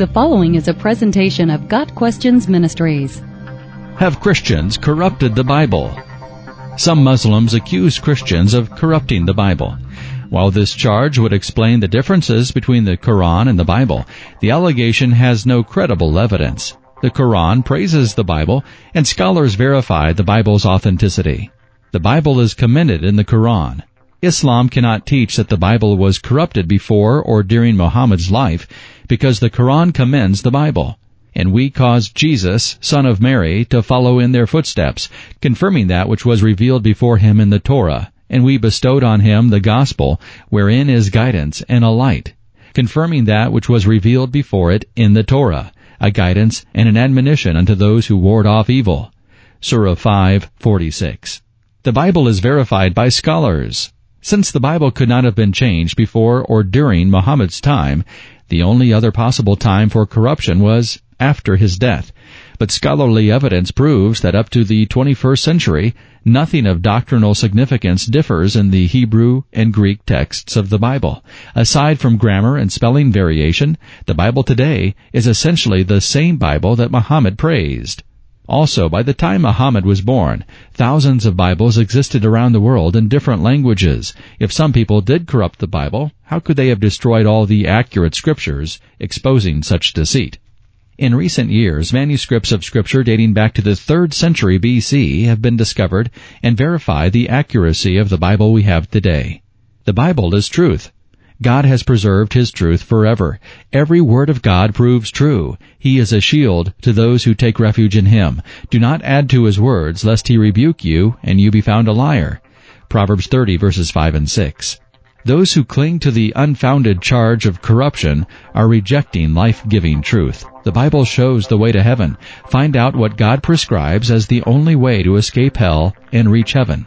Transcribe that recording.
The following is a presentation of Got Questions Ministries. Have Christians corrupted the Bible? Some Muslims accuse Christians of corrupting the Bible. While this charge would explain the differences between the Quran and the Bible, the allegation has no credible evidence. The Quran praises the Bible, and scholars verify the Bible's authenticity. The Bible is commended in the Quran. Islam cannot teach that the Bible was corrupted before or during Muhammad's life because the Quran commends the Bible. And we caused Jesus, son of Mary, to follow in their footsteps, confirming that which was revealed before him in the Torah. And we bestowed on him the gospel, wherein is guidance and a light, confirming that which was revealed before it in the Torah, a guidance and an admonition unto those who ward off evil. Surah 5:46. The Bible is verified by scholars. Since the Bible could not have been changed before or during Muhammad's time, the only other possible time for corruption was after his death. But scholarly evidence proves that up to the 21st century, nothing of doctrinal significance differs in the Hebrew and Greek texts of the Bible. Aside from grammar and spelling variation, the Bible today is essentially the same Bible that Muhammad praised. Also, by the time Muhammad was born, thousands of Bibles existed around the world in different languages. If some people did corrupt the Bible, how could they have destroyed all the accurate scriptures, exposing such deceit? In recent years, manuscripts of scripture dating back to the 3rd century BC have been discovered and verify the accuracy of the Bible we have today. The Bible is truth. God has preserved His truth forever. Every word of God proves true. He is a shield to those who take refuge in Him. Do not add to His words, lest He rebuke you, and you be found a liar. Proverbs 30 verses 5 and 6. Those who cling to the unfounded charge of corruption are rejecting life-giving truth. The Bible shows the way to heaven. Find out what God prescribes as the only way to escape hell and reach heaven.